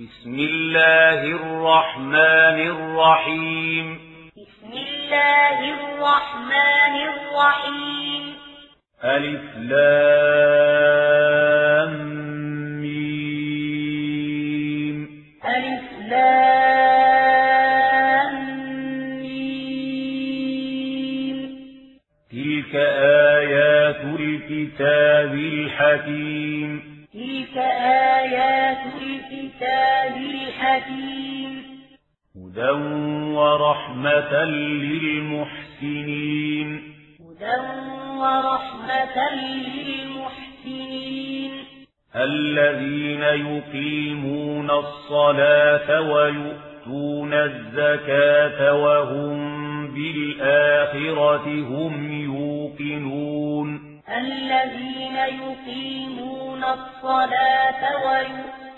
بسم الله الرحمن الرحيم. بسم الله الرحمن الرحيم. ألف لام ميم. ألف لام ميم. تلك آيات الكتاب الحكيم. تلك آيات الكتاب الحكيم. هدى ورحمة للمحسنين. هدى ورحمة للمحسنين. الذين يقيمون الصلاة ويؤتون الزكاة وهم بالآخرة هم يوقنون. الذين يقيمون الصلاة ويؤتون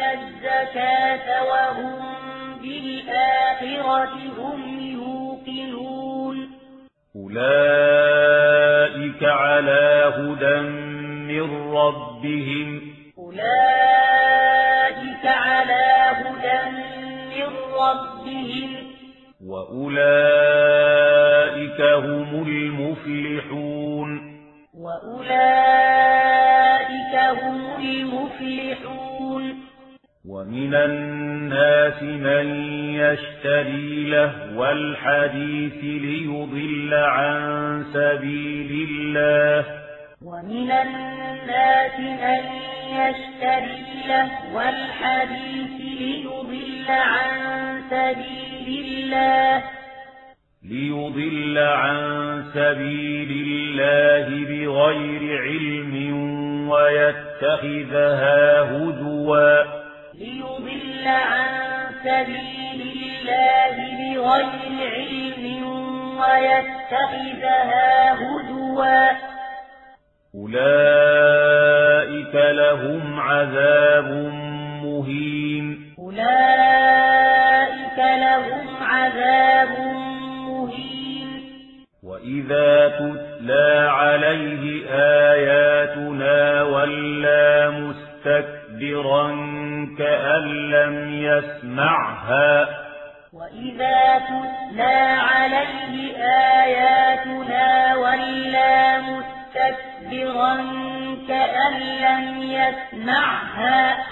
الزكاة وهم بالآخرة هم يوقنون. أولئك على هدى من ربهم. أولئك على هدى من ربهم. وأولئك هم المفلحون. وأولئك هم المفلحون. ومن الناس من يشتري لهو الحديث ليضل عن سبيل الله. ومن الناس من يشتري لهو الحديث ليضل عن سبيل الله. ليضل عن سبيل الله بغير علم ويتخذها هدوا ليضل عن سبيل الله بغير علم ويتخذها هدوا أولئك لهم عذاب مهين. أولئك لهم عذاب مهين. وإذا تتلى عليه لم يسمعها. وإذا تتلى عليه آياتنا ولا مستكبرا كأن لم يسمعها.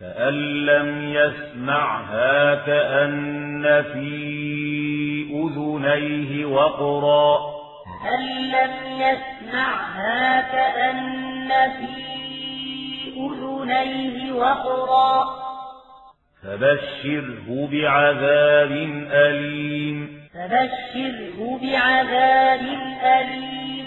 كأن لم يسمعها كأن في أذنيه وقرا. كأن لم يسمعها كأن في أذنيه وقرا. فبشره بعذاب أليم. فبشره بعذاب أليم.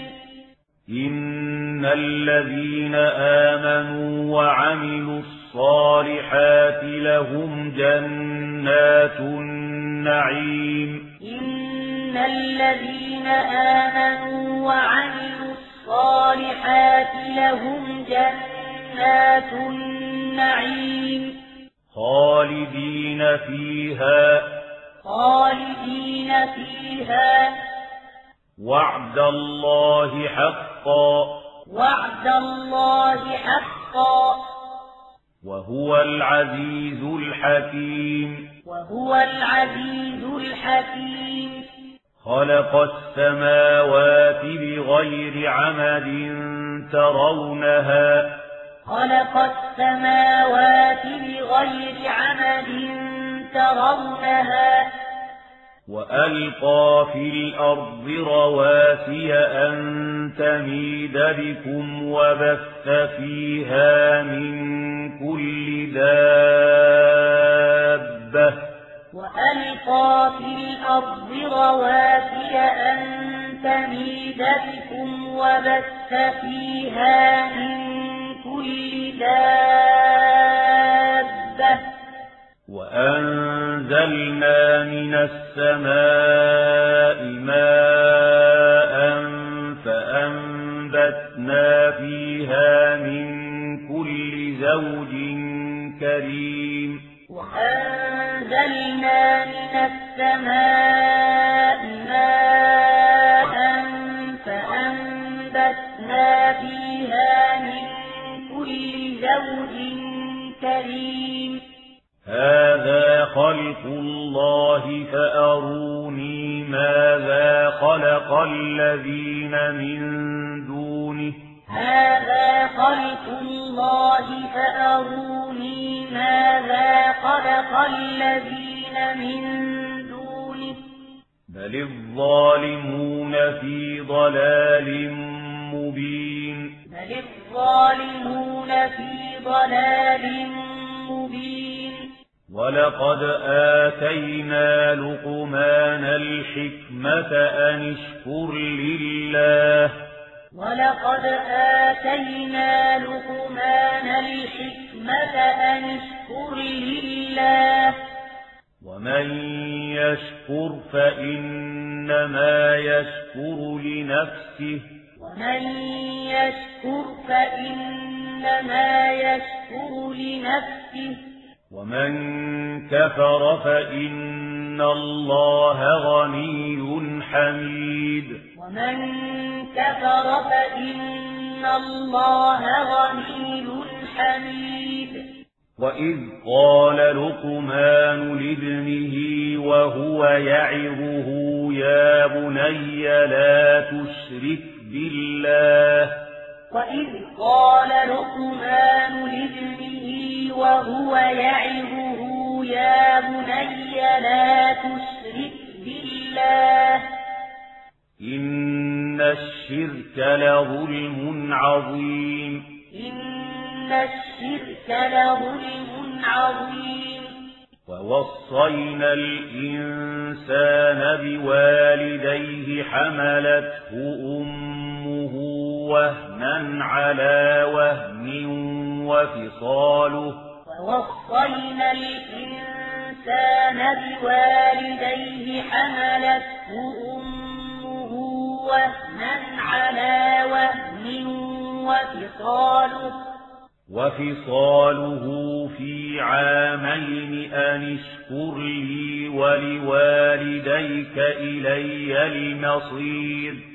إن الذين آمنوا وعملوا الصالحات لهم جنات النعيم. إن الذين آمنوا وعملوا الصالحات لهم جنات النعيم. خالدين فيها. خالدين فيها. وعد الله حقا. وعد الله حقا. وهو العزيز الحكيم. وهو العزيز الحكيم. خلق السماوات بغير عمد ترونها. خلق السماوات بغير عمد ترونها وألقى في الأرض رواسي أن تميد بكم وبث فيها من كل دابة. وألقى في الأرض رواسي أن تميد بكم وبث فيها من كل دابة وأنزلنا من السماء ماء فأنبتنا فيها من كل زوج كريم وأنزلنا من السماء خلق الله فأروني ماذا خلق الذين من دونه. هذا خلق الله فأروني ماذا خلق الذين من دونه. بل الظالمون في ضلال مبين. بل الظالمون في ضلال مبين ولقد آتينا لقمان الحكمة أن اشكر لله. ولقد آتينا لقمان الحكمة أن اشكر لله. ومن يشكر فإنما يشكر لنفسه. ومن يشكر فإنما يشكر لنفسه. ومن كفر فإن الله غني حميد. ومن كفر فإن الله غني حميد. وإذ قال لقمان لابنه وهو يعظه يا بني لا تشرك بالله وإذ قال لقمان لابنه وهو يعظه يا بني لا تشرك بالله إن الشرك لظلم عظيم إن الشرك لظلم عظيم ووصينا الإنسان بوالديه حملته أمه وهنا على وهن وفصاله ووصينا الإنسان بوالديه حملته أمه وهنا على وهن وفصاله وفصاله في عامين أن اشكر لي ولوالديك إلي المصير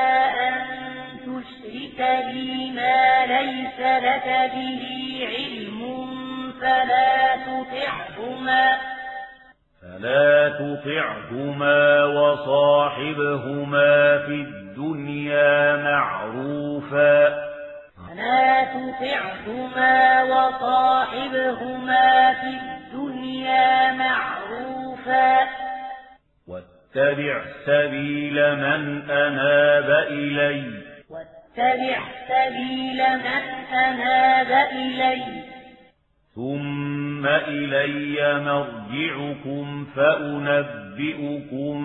ليس لك به علم فلا تطعهما فلا تطعهما وصاحبهما في الدنيا معروفا. فلا تطعهما وصاحبهما في الدنيا معروفا. واتبع سبيل من أناب إلي واتبع سبيل من أناب إلي. ثم إلي مرجعكم فأنبئكم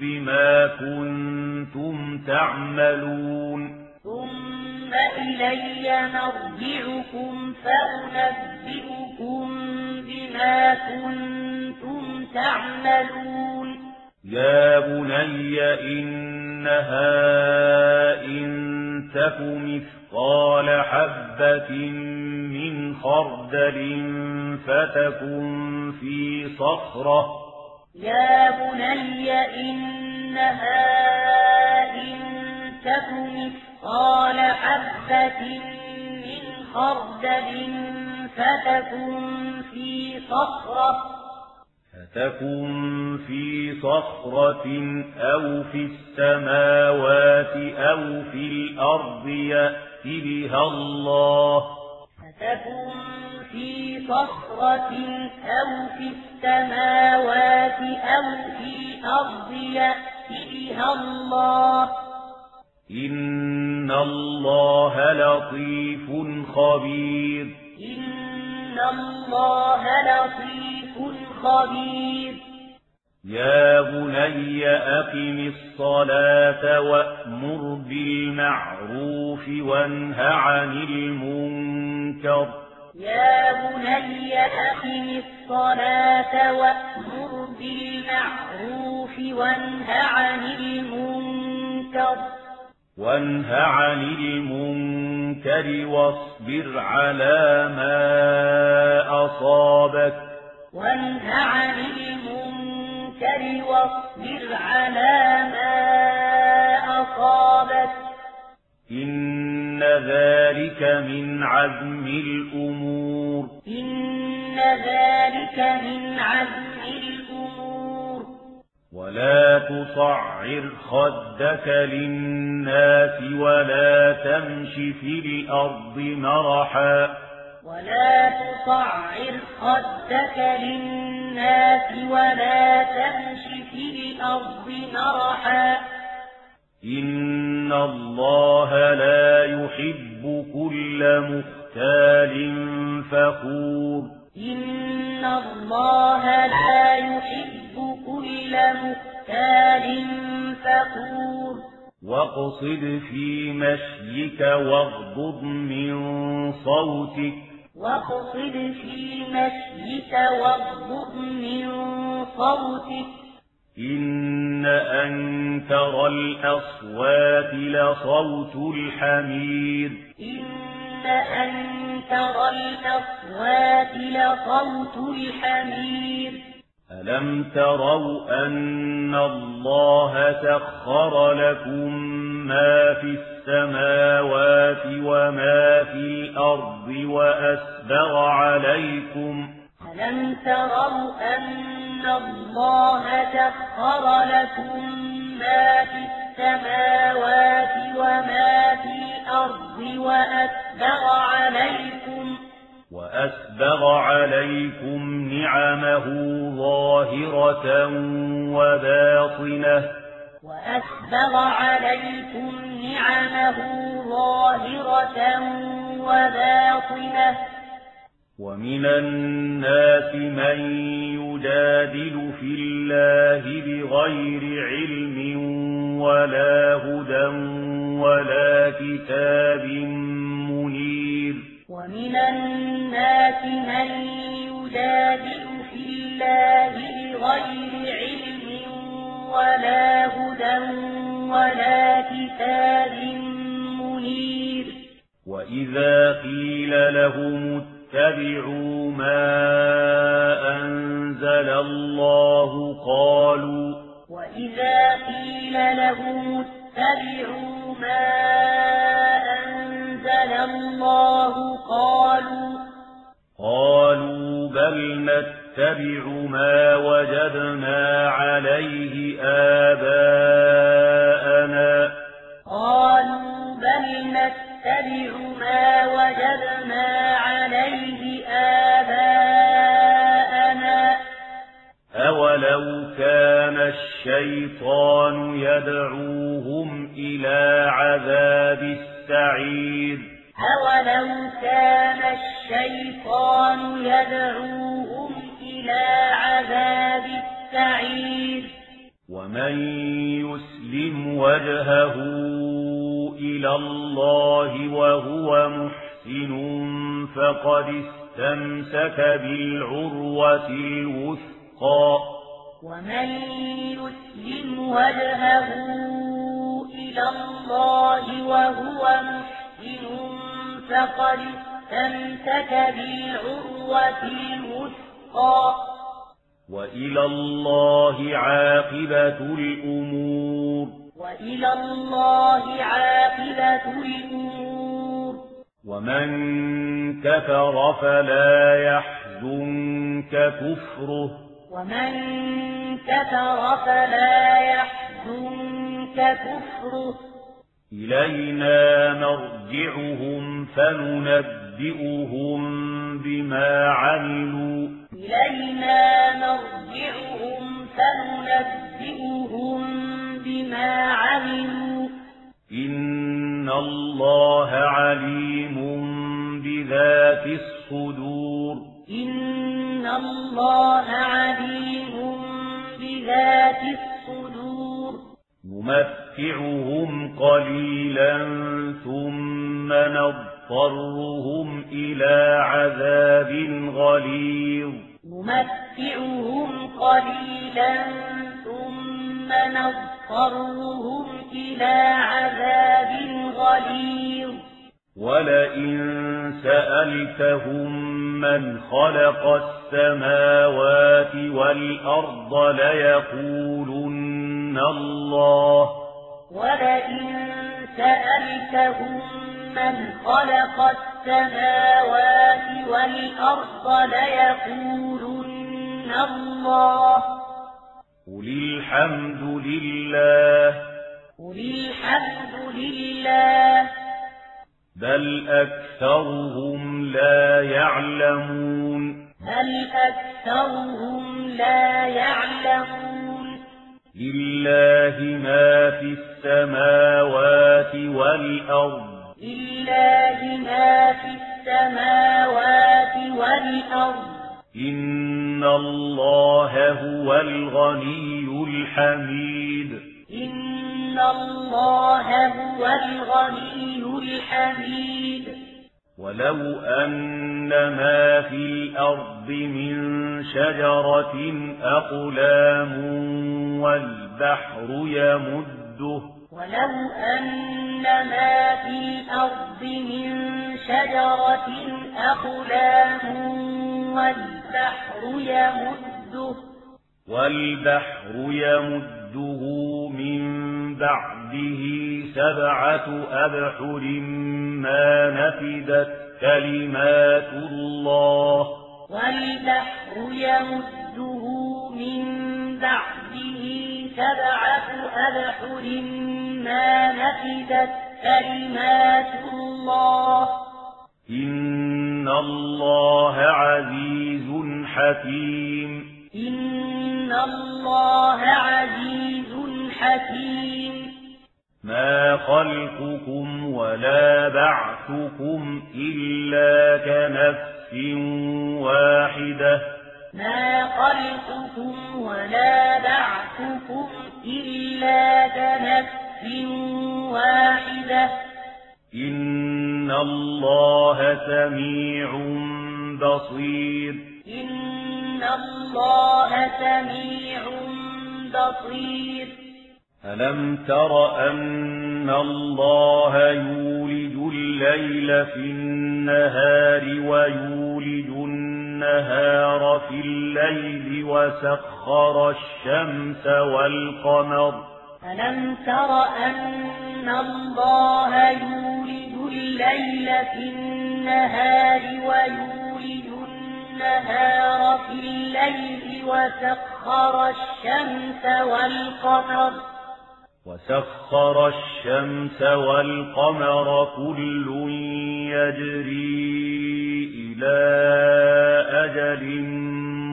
بما كنتم تعملون. ثم إلي مرجعكم فأنبئكم بما كنتم تعملون. يا بني إنها إن تك مثقال حبة من خردل فتكن في صخرة يا بني إنها إن تك مثقال حبة من خردل فتكن في صخرة فتكن في صخرة أو في السماوات أو في الأرض يأت بها الله. فتكن في صخرة أو في السماوات أو في الأرض يأت بها الله. إن الله لطيف خبير. إن الله لطيف خبير. يا بني أقم الصلاة وأمر بالمعروف وانه عن المنكر. يا بني أقم الصلاة وأمر بالمعروف وانه عن المنكر. وانه عن المنكر واصبر على ما أصابك. وانه عن المنكر واصبر على ما أصابك. إن ذلك من عزم الأمور. إن ذلك من عزم الأمور. ولا تصعر خدك للناس ولا تمش في الأرض مرحا. ولا تصعر خدك للناس ولا تمش في الأرض مرحا. إن الله لا يحب كل مختال فخور. إن الله لا يحب كل مختال فخور. واقصد في مشيك واغضض من صوتك. واقصد في مشيك واغضض من صوتك. إن أنكر الأصوات لصوت الحمير إن أنكر الأصوات لصوت الحمير ألم تروا أن الله سخر لكم ما في السماوات وما في الأرض وأسبغ عليكم ألم تروا أن الله سخر لكم ما في السماوات وما في الأرض وأسبغ عليكم وأسبغ عليكم نعمه ظاهرة وباطنة. وأسبغ عليكم نعمه ظاهرة وباطنة. ومن الناس من يجادل في الله بغير علم ولا هدى ولا كتاب ومن الناس من يجادل في الله بغير علم ولا هدى ولا كتاب منير. وإذا قيل لهم اتبعوا ما أنزل الله قالوا وإذا قيل لهم اتبعوا ما أنزل الله قالوا قالوا بل نتبع ما وجدنا عليه آباءنا. قالوا بل نتبع ما وجدنا عليه آباءنا. أولو كان الشيطان يدعوهم إلى عذاب السعير. أولو كان الشيطان يدعوهم إلى عذاب السعير ومن يسلم وجهه إلى الله وهو محسن فقد استمسك بالعروة الوثقى ومن يسلم وجهه إلى الله وهو محسن فقد استمسك بالعروة الوثقى. وإلى الله عاقبة الأمور. وإلى الله عاقبة الأمور. ومن كفر فلا يحزنك كفره. ومن كفر فلا يحزنك كفره. إلينا مرجعهم فننبئهم بما عملوا. إلينا مرجعهم فننبئهم بما عملوا. إن الله عليم بذات الصدور. إن الله عليم بذات الصدور. نمتعهم قليلا ثم نضطرهم إلى عذاب غليظ نمتعهم قليلا ثم نضطرهم إلى عذاب غليظ ولئن سألتهم من خلق السماوات والأرض ليقولن الله ولئن سألتهم من خلق السماوات والأرض ليقولن الله قل الحمد لله قل الحمد لله بل أكثرهم لا يعلمون بل أكثرهم لا يعلمون لله ما في السماوات والأرض. لله ما في السماوات والأرض. إن الله هو الغني الحميد. إن الله هو الغني الحميد. ولو أن ما في الأرض من شجرة أقلام والبحر يمده. ولو أن ما في الأرض من شجرة أقلام والبحر يمده. والبحر يمده من بعده سبعة أبحر ما نفدت كلمات الله. والبحر يمده من بعده سبعة أبحر ما نفدت كلمات الله. إن الله عزيز حكيم. إن الله عزيز حكيم. ما خلقكم ولا بعثكم إلا كنفس واحدة. ما خلقكم ولا إلا كنفس واحدة إن الله سميع بصير إن الله سميع بصير ألم تر أن الله يولج الليل في النهار ويولج النهار في الليل وسخر الشمس والقمر. ألم تر أن الله يولج الليل في النهار ويولج النهار في الليل وسخر الشمس والقمر؟ وسخر الشمس والقمر كل يجري إلى أجل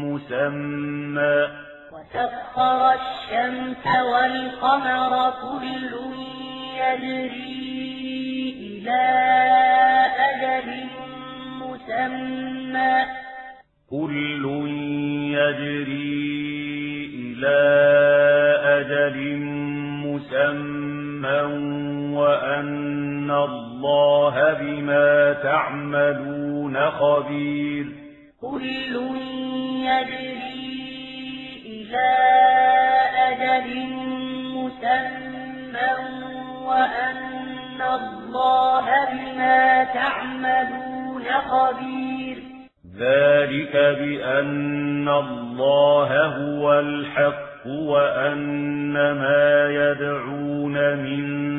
مسمى. وسخر الشمس والقمر كل يجري إلى أجل مسمى. كل يجري إلى أجل مسمى. وأن الله بما تعملون خبير. كل يجري إلى أجل مسمى وأن الله بما تعملون خبير. ذلك بأن الله هو الحق وأن ما يدعون من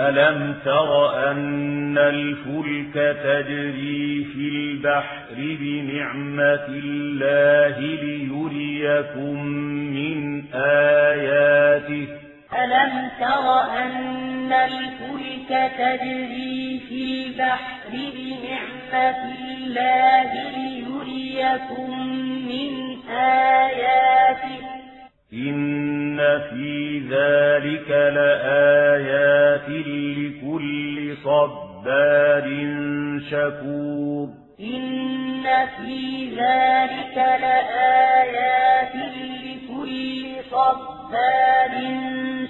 ألم تر أن الفلك تجري في البحر بنعمة الله ليريكم من آياته؟ ألم تر أن الفلك تجري في البحر بنعمة الله ليريكم من آياته؟ إن إن في ذلك لآيات لكل صبار شكور إن في ذلك لآيات لكل صبار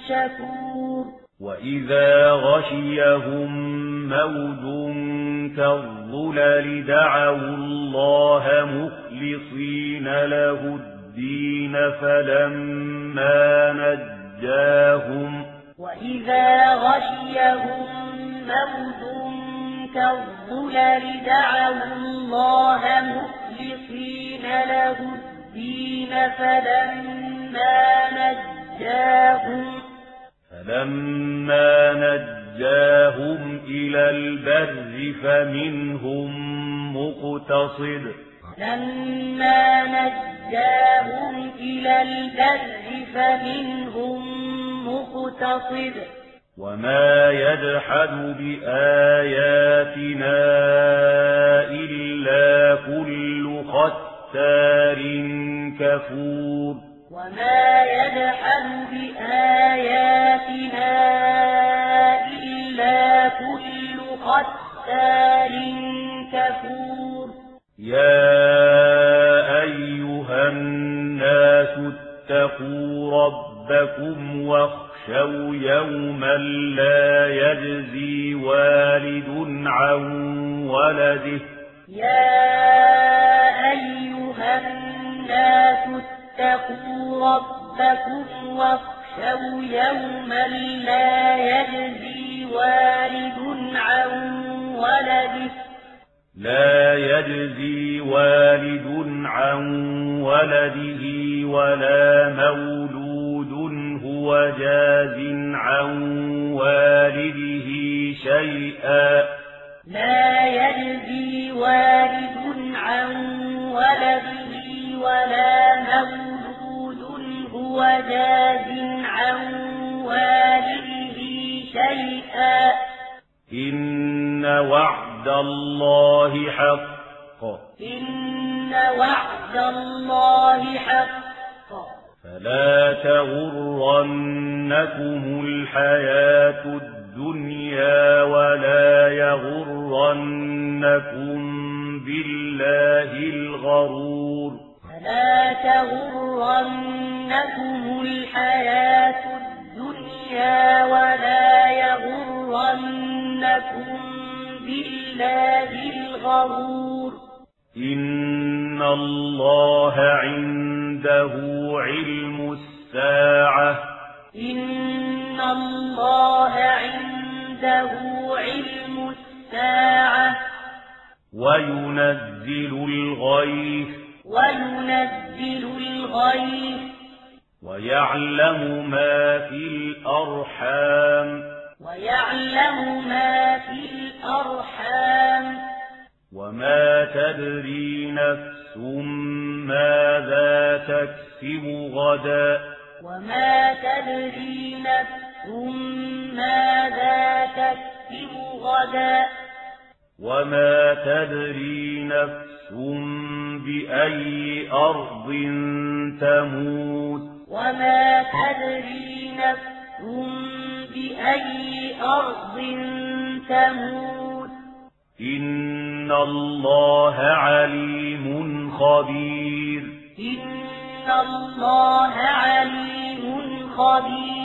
شكور وإذا غشيهم موج كالظلل دعوا الله مخلصين له الدين فلما نجاهم وإذا غشيهم موج كالظلل دعوا الله مخلصين له الدين فلما نجاهم فلما نجاهم إلى البر فمنهم مقتصد لما نجاهم إلى البر فمنهم مقتصد. وما يجحد بآياتنا إلا كل ختار كفور. وما يجحد بآياتنا إلا كل ختار كفور. يا أيها الناس اتقوا ربكم واخشوا يوما لا يجزي والد عن ولده. يا أيها الناس اتقوا ربكم واخشوا يوما لا يجزي والد عن ولده. لا يجزي والد عن ولده ولا مولود هو جاز عن والده شيئا. لا يجزي والد عن ولده ولا مولود هو جاز عن والده شيئا. إن وعد الله حق إن وعد الله حق فلا تغرنكم الحياة الدنيا ولا يغرنكم بالله الغرور فلا تغرنكم الحياة الدنيا ولا بالله الغرور. إن الله عنده علم الساعة. إن الله عنده علم الساعة. وينزل الغيث. وينزل الغيث. ويعلم ما في الأرحام. ويعلم ما وما تدري نفس ماذا تكسب غدا وما تدري نفس ماذا تكسب غدا وما تدري نفس بأي أرض تموت وما تدري نفس بأي أرض تموت إن الله عليم خبير إن الله عليم خبير